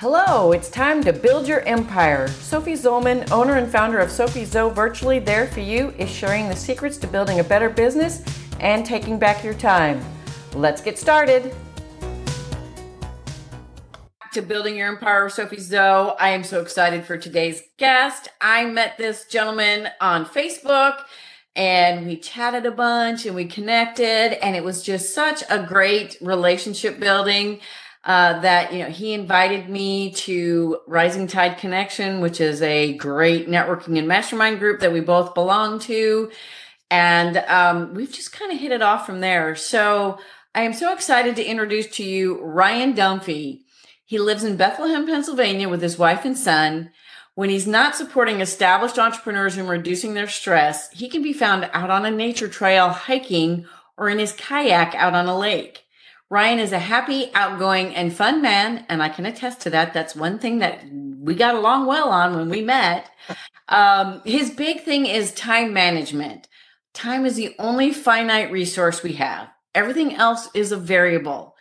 Hello, it's time to build your empire. Sophie Zollman, owner and founder of Sophie Zo Virtually There For You, is sharing the secrets to building a better business and taking back your time. Let's get started. To building your empire, Sophie Zo. I am so excited for today's guest. I met this gentleman on Facebook and we chatted a bunch and we connected, and it was just such a great relationship building uh, that you know he invited me to Rising Tide Connection, which is a great networking and mastermind group that we both belong to, and um, we've just kind of hit it off from there. So I am so excited to introduce to you Ryan Dunphy. He lives in Bethlehem, Pennsylvania, with his wife and son. When he's not supporting established entrepreneurs and reducing their stress, he can be found out on a nature trail hiking or in his kayak out on a lake. Ryan is a happy, outgoing, and fun man, and I can attest to that. That's one thing that we got along well on when we met. Um, his big thing is time management. Time is the only finite resource we have. Everything else is a variable.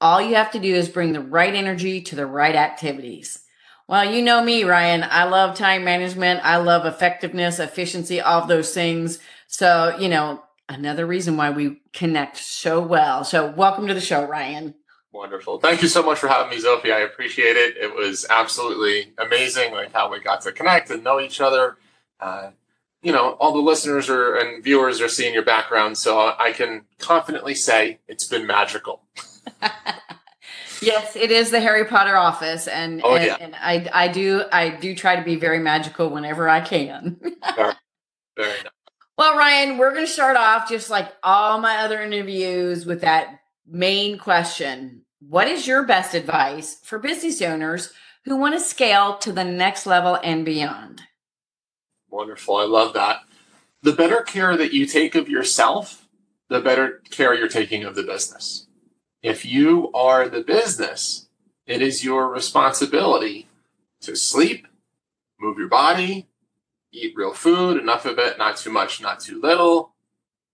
All you have to do is bring the right energy to the right activities. Well, you know me, Ryan. I love time management. I love effectiveness, efficiency, all of those things. So, you know, another reason why we connect so well. So, welcome to the show, Ryan. Wonderful. Thank you so much for having me, Sophie. I appreciate it. It was absolutely amazing, like how we got to connect and know each other. Uh, you know, all the listeners are, and viewers are seeing your background, so I can confidently say it's been magical. yes, it is the Harry Potter office, and oh, and, yeah. and I I do I do try to be very magical whenever I can. very, very nice. Well, Ryan, we're going to start off just like all my other interviews with that main question. What is your best advice for business owners who want to scale to the next level and beyond? Wonderful. I love that. The better care that you take of yourself, the better care you're taking of the business. If you are the business, it is your responsibility to sleep, move your body, eat real food, enough of it, not too much, not too little,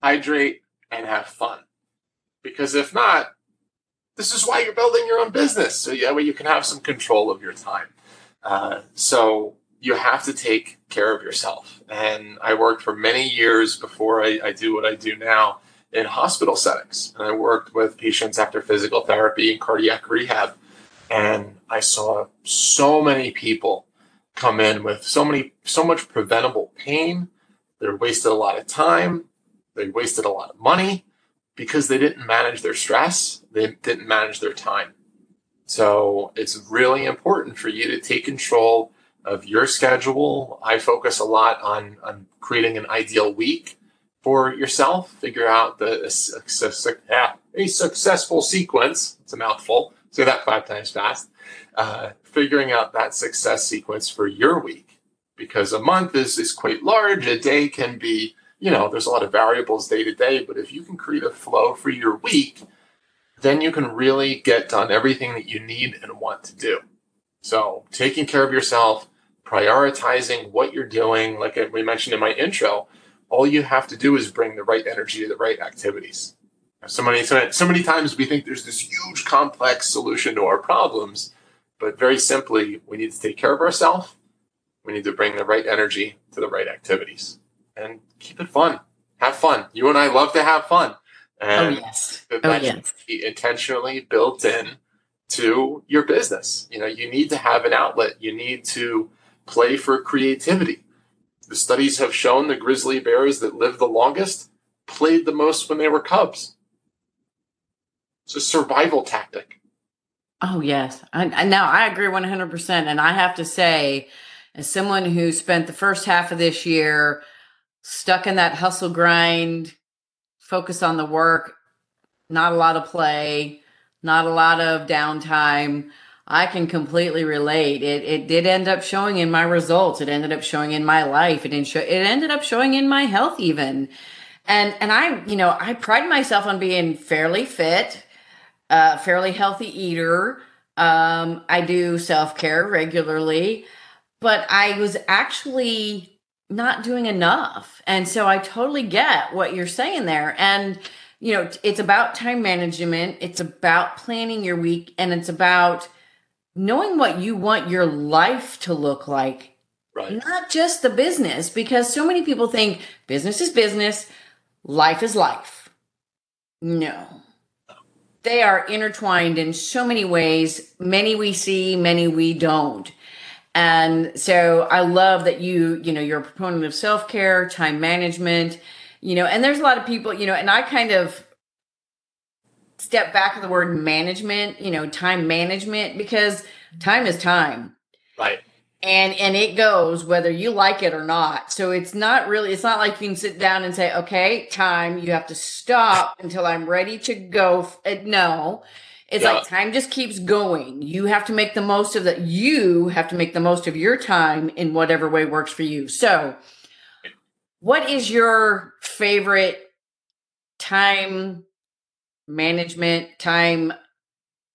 hydrate, and have fun. Because if not, this is why you're building your own business. So that way you can have some control of your time. Uh, so you have to take care of yourself. And I worked for many years before I, I do what I do now in hospital settings. And I worked with patients after physical therapy and cardiac rehab. And I saw so many people come in with so many so much preventable pain. They wasted a lot of time. They wasted a lot of money because they didn't manage their stress. They didn't manage their time. So it's really important for you to take control of your schedule. I focus a lot on on creating an ideal week for yourself. Figure out the a, a successful sequence. It's a mouthful. Say that five times fast. Uh, figuring out that success sequence for your week because a month is, is quite large. A day can be, you know, there's a lot of variables day to day, but if you can create a flow for your week, then you can really get done everything that you need and want to do. So taking care of yourself, prioritizing what you're doing, like we mentioned in my intro, all you have to do is bring the right energy to the right activities. So many, so many times we think there's this huge complex solution to our problems but very simply, we need to take care of ourselves. We need to bring the right energy to the right activities and keep it fun. Have fun. You and I love to have fun. Oh, and oh, yes. That oh, yes. be intentionally built in to your business. You know, you need to have an outlet. You need to play for creativity. The studies have shown the grizzly bears that live the longest played the most when they were cubs. It's a survival tactic. Oh yes, I, I now I agree one hundred percent, and I have to say, as someone who spent the first half of this year stuck in that hustle grind, focus on the work, not a lot of play, not a lot of downtime. I can completely relate. It it did end up showing in my results. It ended up showing in my life. It didn't show. It ended up showing in my health even. And and I you know I pride myself on being fairly fit a fairly healthy eater. Um, I do self care regularly, but I was actually not doing enough. And so I totally get what you're saying there. And, you know, it's about time management, it's about planning your week, and it's about knowing what you want your life to look like, Right. not just the business, because so many people think business is business, life is life. No. They are intertwined in so many ways. Many we see, many we don't. And so I love that you, you know, you're a proponent of self care, time management, you know, and there's a lot of people, you know, and I kind of step back of the word management, you know, time management, because time is time Right. And and it goes whether you like it or not. So it's not really it's not like you can sit down and say okay time you have to stop until i'm ready to go Uh, no. It's Yeah. like time just keeps going. You have to make the most of that you have to make the most of your time in whatever way works for you. So what is your favorite time management time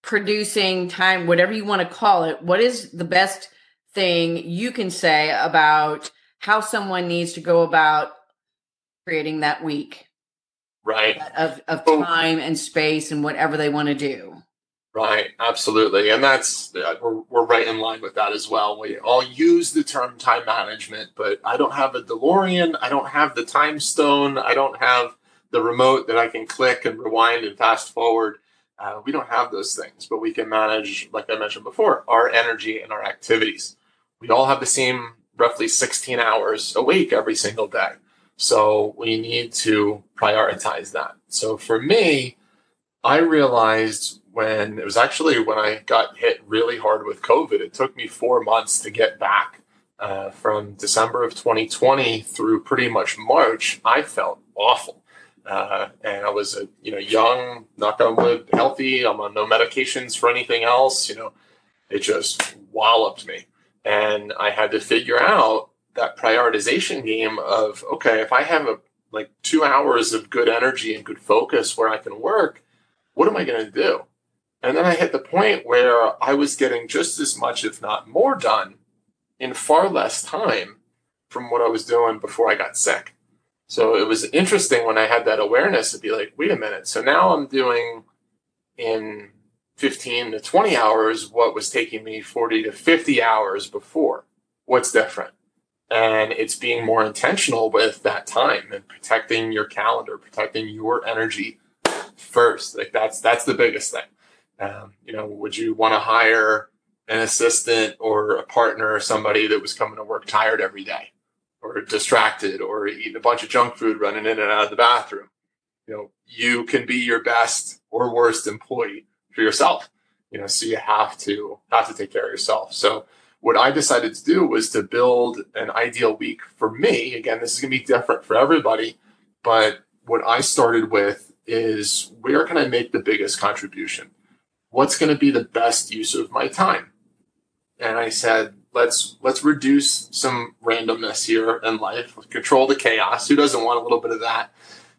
producing time whatever you want to call it what is the best thing you can say about how someone needs to go about creating that week Right. of, of Oh. time and space and whatever they want to do Right, absolutely, and that's we're we're right in line with that as well. We all use the term time management, but I don't have a DeLorean, I don't have the time stone, I don't have the remote that I can click and rewind and fast forward. Uh, we don't have those things, but we can manage, like I mentioned before, our energy and our activities. We all have the same roughly 16 hours a week every single day. So we need to prioritize that. So for me, I realized when it was actually when I got hit really hard with COVID, it took me four months to get back. Uh, from December of 2020 through pretty much March, I felt awful. Uh, and I was a you know young, knock on wood, healthy. I'm on no medications for anything else. You know, it just walloped me, and I had to figure out that prioritization game of okay, if I have a like two hours of good energy and good focus where I can work, what am I going to do? And then I hit the point where I was getting just as much, if not more, done in far less time from what I was doing before I got sick. So it was interesting when I had that awareness to be like, wait a minute. So now I'm doing in 15 to 20 hours what was taking me 40 to 50 hours before. What's different? And it's being more intentional with that time and protecting your calendar, protecting your energy first. Like that's that's the biggest thing. Um, you know, would you want to hire an assistant or a partner or somebody that was coming to work tired every day or distracted or eating a bunch of junk food running in and out of the bathroom? You know, you can be your best or worst employee for yourself. You know, so you have to have to take care of yourself. So what I decided to do was to build an ideal week for me. Again, this is going to be different for everybody, but what I started with is where can I make the biggest contribution? What's going to be the best use of my time? And I said, let's let's reduce some randomness here in life, control the chaos. Who doesn't want a little bit of that?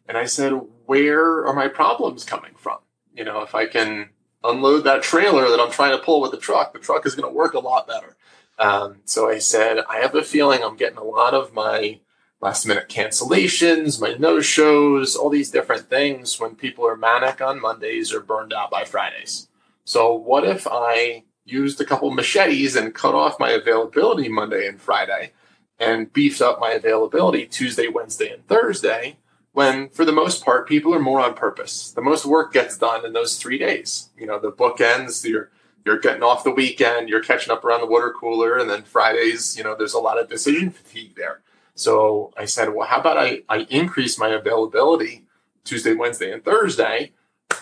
And I said, where are my problems coming from? You know, if I can unload that trailer that I'm trying to pull with the truck, the truck is going to work a lot better. Um, so I said, I have a feeling I'm getting a lot of my last minute cancellations, my no shows, all these different things when people are manic on Mondays or burned out by Fridays. So what if I used a couple machetes and cut off my availability Monday and Friday and beefed up my availability Tuesday, Wednesday, and Thursday? When for the most part, people are more on purpose. The most work gets done in those three days. You know, the book ends, you're you're getting off the weekend, you're catching up around the water cooler, and then Fridays, you know, there's a lot of decision fatigue there. So I said, well, how about I, I increase my availability Tuesday, Wednesday, and Thursday?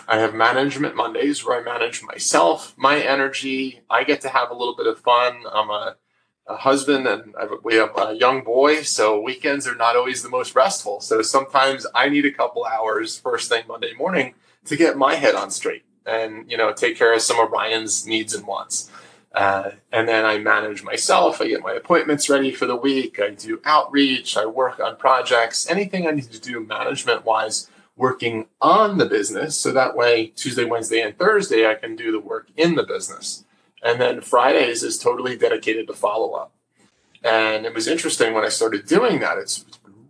I have management Mondays where I manage myself, my energy. I get to have a little bit of fun. I'm a, a husband and we have a young boy, so weekends are not always the most restful. So sometimes I need a couple hours first thing Monday morning to get my head on straight and you know take care of some of Ryan's needs and wants. Uh, and then I manage myself. I get my appointments ready for the week. I do outreach. I work on projects. Anything I need to do management wise, working on the business. So that way, Tuesday, Wednesday, and Thursday, I can do the work in the business. And then Fridays is totally dedicated to follow up. And it was interesting when I started doing that. It's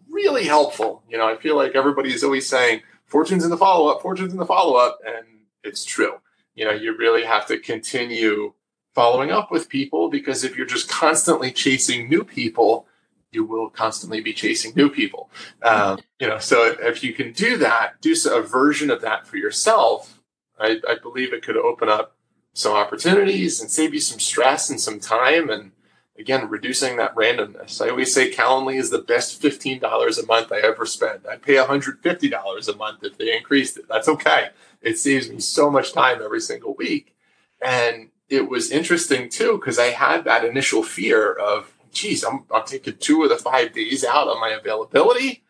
really helpful. You know, I feel like everybody is always saying, fortune's in the follow up, fortune's in the follow up. And it's true. You know, you really have to continue following up with people because if you're just constantly chasing new people, you will constantly be chasing new people. Um, you know, so if you can do that, do a version of that for yourself, I, I believe it could open up some opportunities and save you some stress and some time and again reducing that randomness. I always say calendly is the best $15 a month i ever spend. I'd pay $150 a month if they increased it. That's okay. It saves me so much time every single week. And it was interesting too because i had that initial fear of geez I'm, I'm taking two of the five days out of my availability?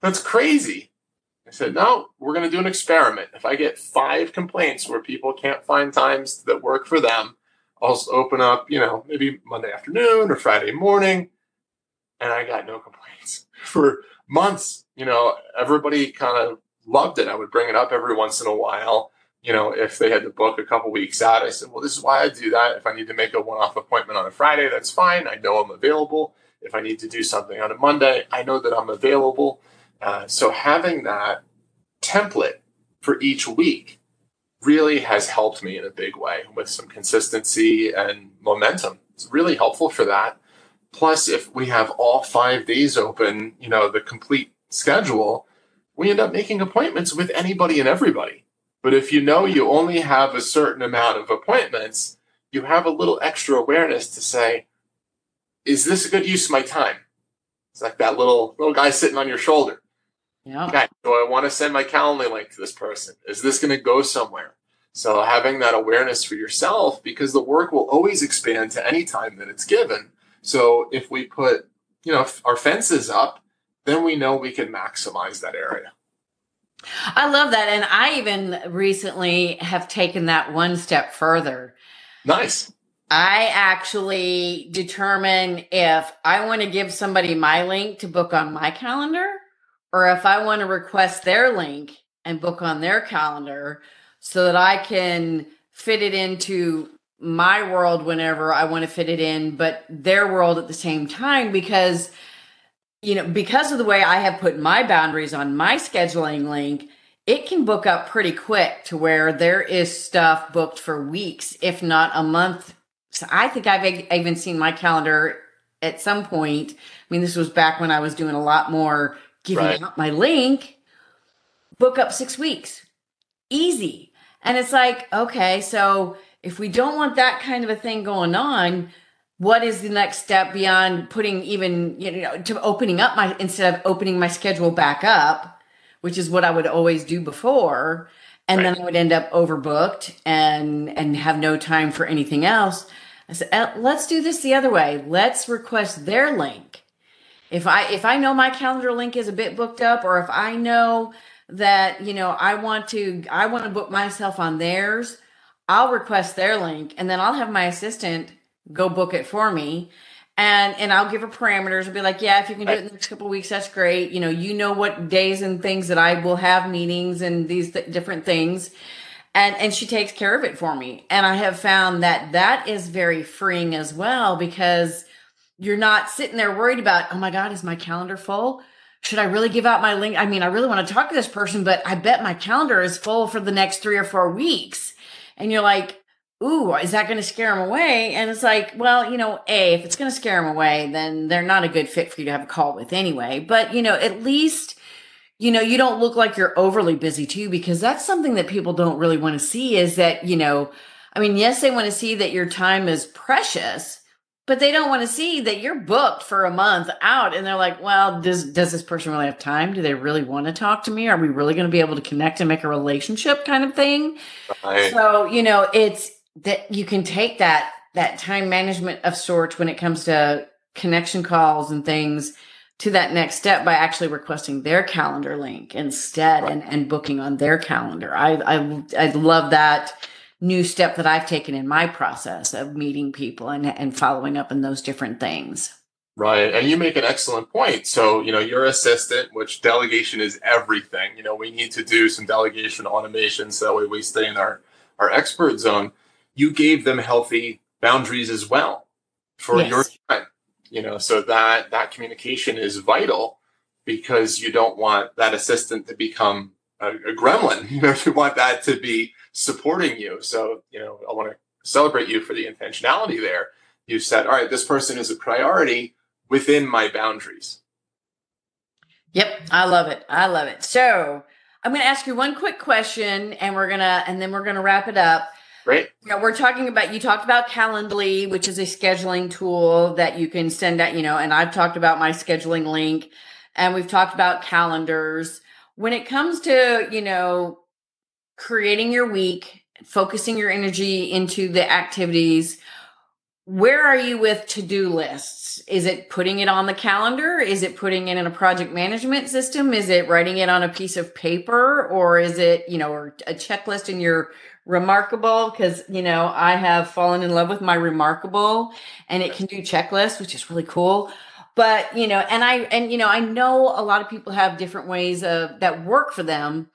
That's crazy i said no we're going to do an experiment if i get five complaints where people can't find times that work for them I'll open up, you know, maybe Monday afternoon or Friday morning, and I got no complaints for months. You know, everybody kind of loved it. I would bring it up every once in a while. You know, if they had to book a couple weeks out, I said, well, this is why I do that. If I need to make a one off appointment on a Friday, that's fine. I know I'm available. If I need to do something on a Monday, I know that I'm available. Uh, so having that template for each week really has helped me in a big way with some consistency and momentum. It's really helpful for that. Plus, if we have all five days open, you know, the complete schedule, we end up making appointments with anybody and everybody. But if you know you only have a certain amount of appointments, you have a little extra awareness to say, is this a good use of my time? It's like that little little guy sitting on your shoulder. Yeah. Okay, do I want to send my Calendly link to this person? Is this going to go somewhere? So having that awareness for yourself, because the work will always expand to any time that it's given. So if we put, you know, our fences up, then we know we can maximize that area. I love that. And I even recently have taken that one step further. Nice. I actually determine if I want to give somebody my link to book on my calendar or if I want to request their link and book on their calendar so that I can fit it into my world whenever I want to fit it in, but their world at the same time because you know, because of the way I have put my boundaries on my scheduling link, it can book up pretty quick to where there is stuff booked for weeks, if not a month. So I think I've even seen my calendar at some point. I mean, this was back when I was doing a lot more giving right. out my link, book up six weeks. Easy. And it's like, okay, so if we don't want that kind of a thing going on, what is the next step beyond putting even, you know, to opening up my, instead of opening my schedule back up, which is what I would always do before. And right. then I would end up overbooked and, and have no time for anything else. I said, uh, let's do this the other way. Let's request their link. If I, if I know my calendar link is a bit booked up or if I know that you know i want to i want to book myself on theirs i'll request their link and then i'll have my assistant go book it for me and and i'll give her parameters and be like yeah if you can do it in the next couple weeks that's great. You know you know what days and things that i will have meetings and these th- different things and and she takes care of it for me. And i have found that that is very freeing as well because you're not sitting there worried about oh my god is my calendar full should I really give out my link? I mean, I really want to talk to this person, but I bet my calendar is full for the next three or four weeks. And you're like, ooh, is that going to scare them away? And it's like, well, you know, A, if it's going to scare them away, then they're not a good fit for you to have a call with anyway. But, you know, at least, you know, you don't look like you're overly busy too, because that's something that people don't really want to see is that, you know, I mean, yes, they want to see that your time is precious, but they don't want to see that you're booked for a month out and they're like well does does this person really have time? Do they really want to talk to me? Are we really going to be able to connect and make a relationship kind of thing? Right. so you know it's that you can take that that time management of sorts when it comes to connection calls and things to that next step by actually requesting their calendar link instead right. and, and booking on their calendar. I, I i love that new step that I've taken in my process of meeting people and, and following up in those different things. Right. And you make an excellent point. So, you know, your assistant, which delegation is everything, you know, we need to do some delegation automation so that way we stay in our, our expert zone. You gave them healthy boundaries as well for yes. your time, you know, so that that communication is vital because you don't want that assistant to become a, a gremlin. You know, you want that to be supporting you. So, you know, I want to celebrate you for the intentionality there. You said, all right, this person is a priority within my boundaries. Yep, I love it. I love it. So I'm going to ask you one quick question, and we're gonna, and then we're gonna wrap it up. Great. Yeah, we're talking about you talked about Calendly, which is a scheduling tool that you can send out, you know, and I've talked about my scheduling link, and we've talked about calendars. When it comes to, you know, creating your week, focusing your energy into the activities, where are you with to-do lists? Is it putting it on the calendar? Is it putting it in a project management system? Is it writing it on a piece of paper? Or is it you know a checklist in your remarkable? Because you know i have fallen in love with my remarkable and it can do checklists which is really cool but you know and i and you know i know a lot of people have different ways of that work for them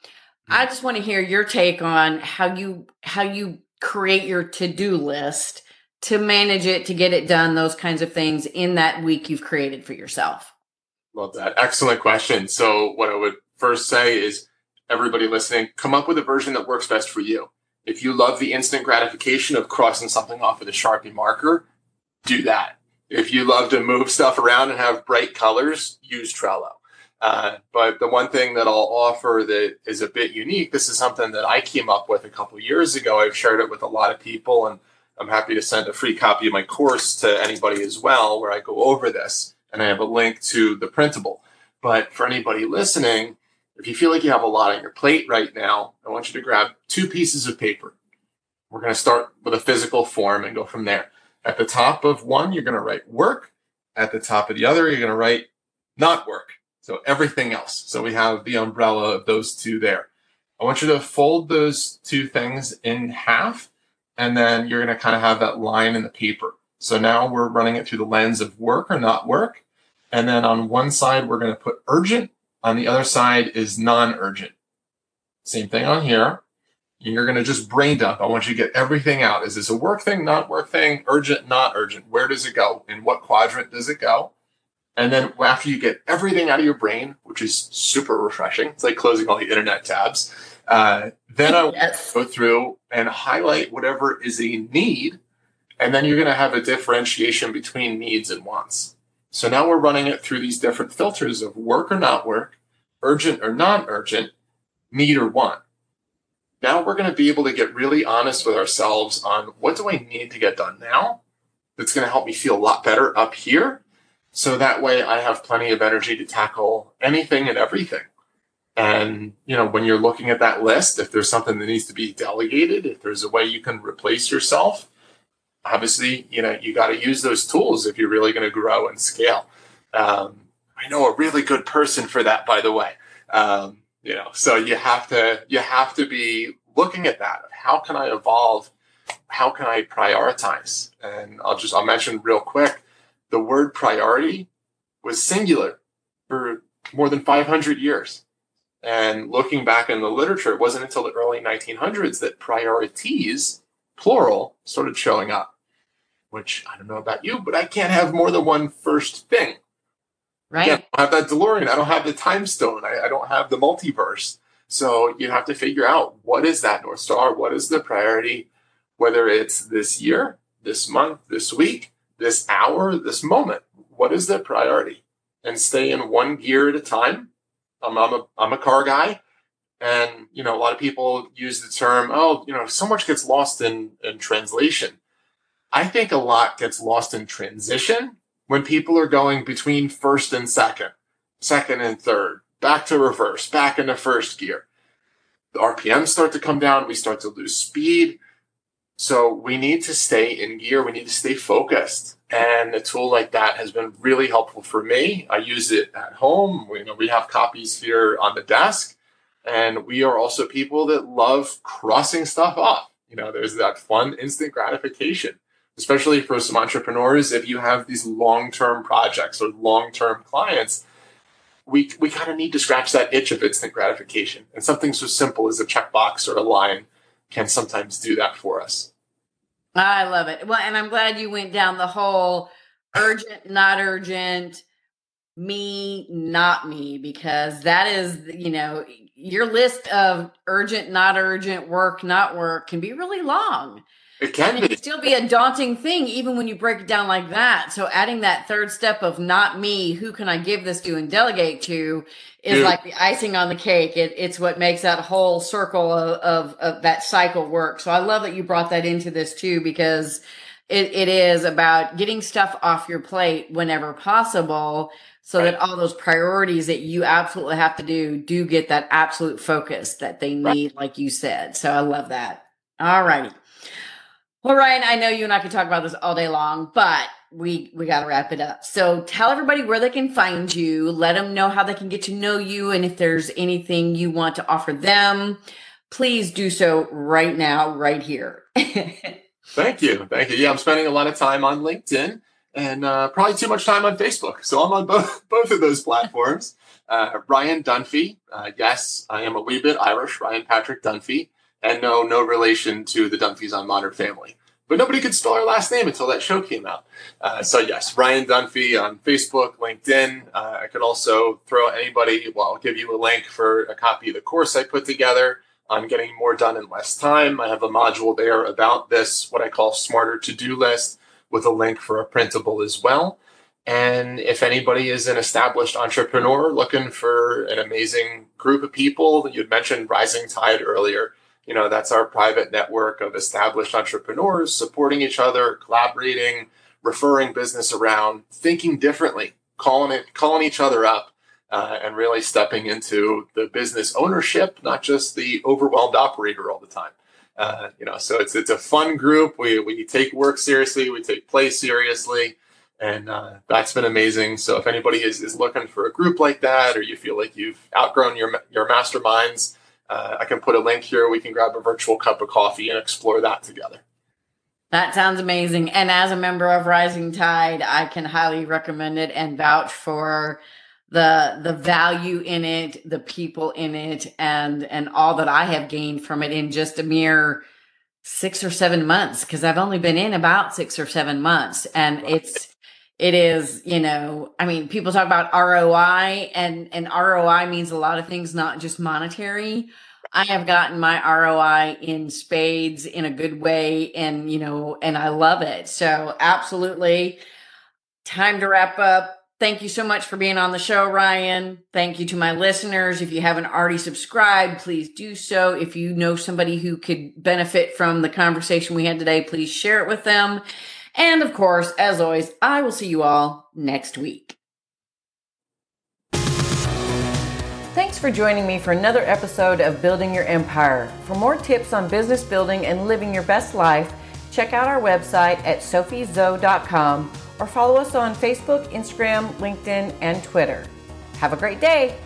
i mm. just want to hear your take on how you how you create your to-do list to manage it, to get it done, those kinds of things in that week you've created for yourself? Love that. Excellent question. So, what I would first say is everybody listening, come up with a version that works best for you. If you love the instant gratification of crossing something off with a Sharpie marker, do that. If you love to move stuff around and have bright colors, use Trello. Uh, but the one thing that I'll offer that is a bit unique, this is something that I came up with a couple years ago. I've shared it with a lot of people, and I'm happy to send a free copy of my course to anybody as well, where I go over this and I have a link to the printable. But for anybody listening, if you feel like you have a lot on your plate right now, I want you to grab two pieces of paper. We're going to start with a physical form and go from there. At the top of one, you're going to write work. At the top of the other, you're going to write not work. So everything else. So we have the umbrella of those two there. I want you to fold those two things in half and then you're going to kind of have that line in the paper. So now we're running it through the lens of work or not work. And then on one side, we're going to put urgent. On the other side is non-urgent. Same thing on here. You're going to just brain dump. I want you to get everything out. Is this a work thing, not work thing, urgent, not urgent? Where does it go? In what quadrant does it go? And then after you get everything out of your brain, which is super refreshing, it's like closing all the internet tabs. Uh, then I yes. go through and highlight whatever is a need. And then you're going to have a differentiation between needs and wants. So now we're running it through these different filters of work or not work, urgent or non urgent, need or want. Now we're going to be able to get really honest with ourselves on what do I need to get done now that's going to help me feel a lot better up here. So that way I have plenty of energy to tackle anything and everything. And, you know, when you're looking at that list, if there's something that needs to be delegated, if there's a way you can replace yourself, obviously, you know, you got to use those tools if you're really going to grow and scale. Um, I know a really good person for that, by the way. Um, you know, so you have to, you have to be looking at that. How can I evolve? How can I prioritize? And I'll just, I'll mention real quick, the word priority was singular for more than 500 years and looking back in the literature, it wasn't until the early 1900s that priorities, plural, started showing up. Which I don't know about you, but I can't have more than one first thing. Right. Again, I don't have that DeLorean. I don't have the time stone. I, I don't have the multiverse. So you have to figure out what is that North Star? What is the priority? Whether it's this year, this month, this week, this hour, this moment. What is the priority? And stay in one gear at a time I'm, I'm a I'm a car guy, and you know a lot of people use the term, oh, you know, so much gets lost in in translation. I think a lot gets lost in transition when people are going between first and second, second and third, back to reverse, back into first gear. The RPMs start to come down. We start to lose speed. So we need to stay in gear. We need to stay focused. And a tool like that has been really helpful for me. I use it at home. We, you know, we have copies here on the desk. And we are also people that love crossing stuff off. You know, there's that fun instant gratification, especially for some entrepreneurs. If you have these long term projects or long term clients, we, we kind of need to scratch that itch of instant gratification. And something so simple as a checkbox or a line can sometimes do that for us. I love it. Well, and I'm glad you went down the whole urgent, not urgent, me, not me, because that is, you know, your list of urgent, not urgent, work, not work can be really long. It can And be. it can still be a daunting thing, even when you break it down like that. So adding that third step of not me, who can I give this to and delegate to is Dude. like the icing on the cake. It, it's what makes that whole circle of, of, of that cycle work. So I love that you brought that into this too, because it, it is about getting stuff off your plate whenever possible so that all those priorities that you absolutely have to do do get that absolute focus that they need, like you said. So I love that. All righty. Well, Ryan, I know you and I could talk about this all day long, but we we got to wrap it up. So tell everybody where they can find you. Let them know how they can get to know you, and if there's anything you want to offer them, please do so right now, right here. Thank you. Thank you. Yeah, I'm spending a lot of time on LinkedIn and uh, probably too much time on Facebook. So I'm on both both of those platforms. Uh, Ryan Dunphy. Uh, yes, I am a wee bit Irish, Ryan Patrick Dunphy, and no, no relation to the Dunphys on Modern Family. But nobody could spell our last name until that show came out. Uh, so yes, Ryan Dunphy on Facebook, LinkedIn. Uh, I could also throw anybody. Well, I'll give you a link for a copy of the course I put together on getting more done in less time. I have a module there about this, what I call smarter to do list, with a link for a printable as well. And if anybody is an established entrepreneur looking for an amazing group of people, you'd mentioned Rising Tide earlier. You know, that's our private network of established entrepreneurs supporting each other, collaborating, referring business around, thinking differently, calling it, calling each other up, uh, and really stepping into the business ownership, not just the overwhelmed operator all the time. Uh, you know, so it's it's a fun group. We we take work seriously, we take play seriously, and uh, that's been amazing. So if anybody is, is looking for a group like that, or you feel like you've outgrown your your masterminds, uh, I can put a link here. We can grab a virtual cup of coffee and explore that together. That sounds amazing. And as a member of Rising Tide, I can highly recommend it and vouch for the the value in it, the people in it, and and all that I have gained from it in just a mere six or seven months. Because I've only been in about six or seven months, and it's it is you know i mean people talk about roi and and roi means a lot of things not just monetary. I have gotten my roi in spades in a good way and you know and i love it. So absolutely. Time to wrap up. Thank you so much for being on the show ryan. Thank you to my listeners. If you haven't already subscribed please do so. If you know somebody who could benefit from the conversation we had today please share it with them and of course, as always, I will see you all next week. Thanks for joining me for another episode of Building Your Empire. For more tips on business building and living your best life, check out our website at sophiezo.com or follow us on Facebook, Instagram, LinkedIn, and Twitter. Have a great day.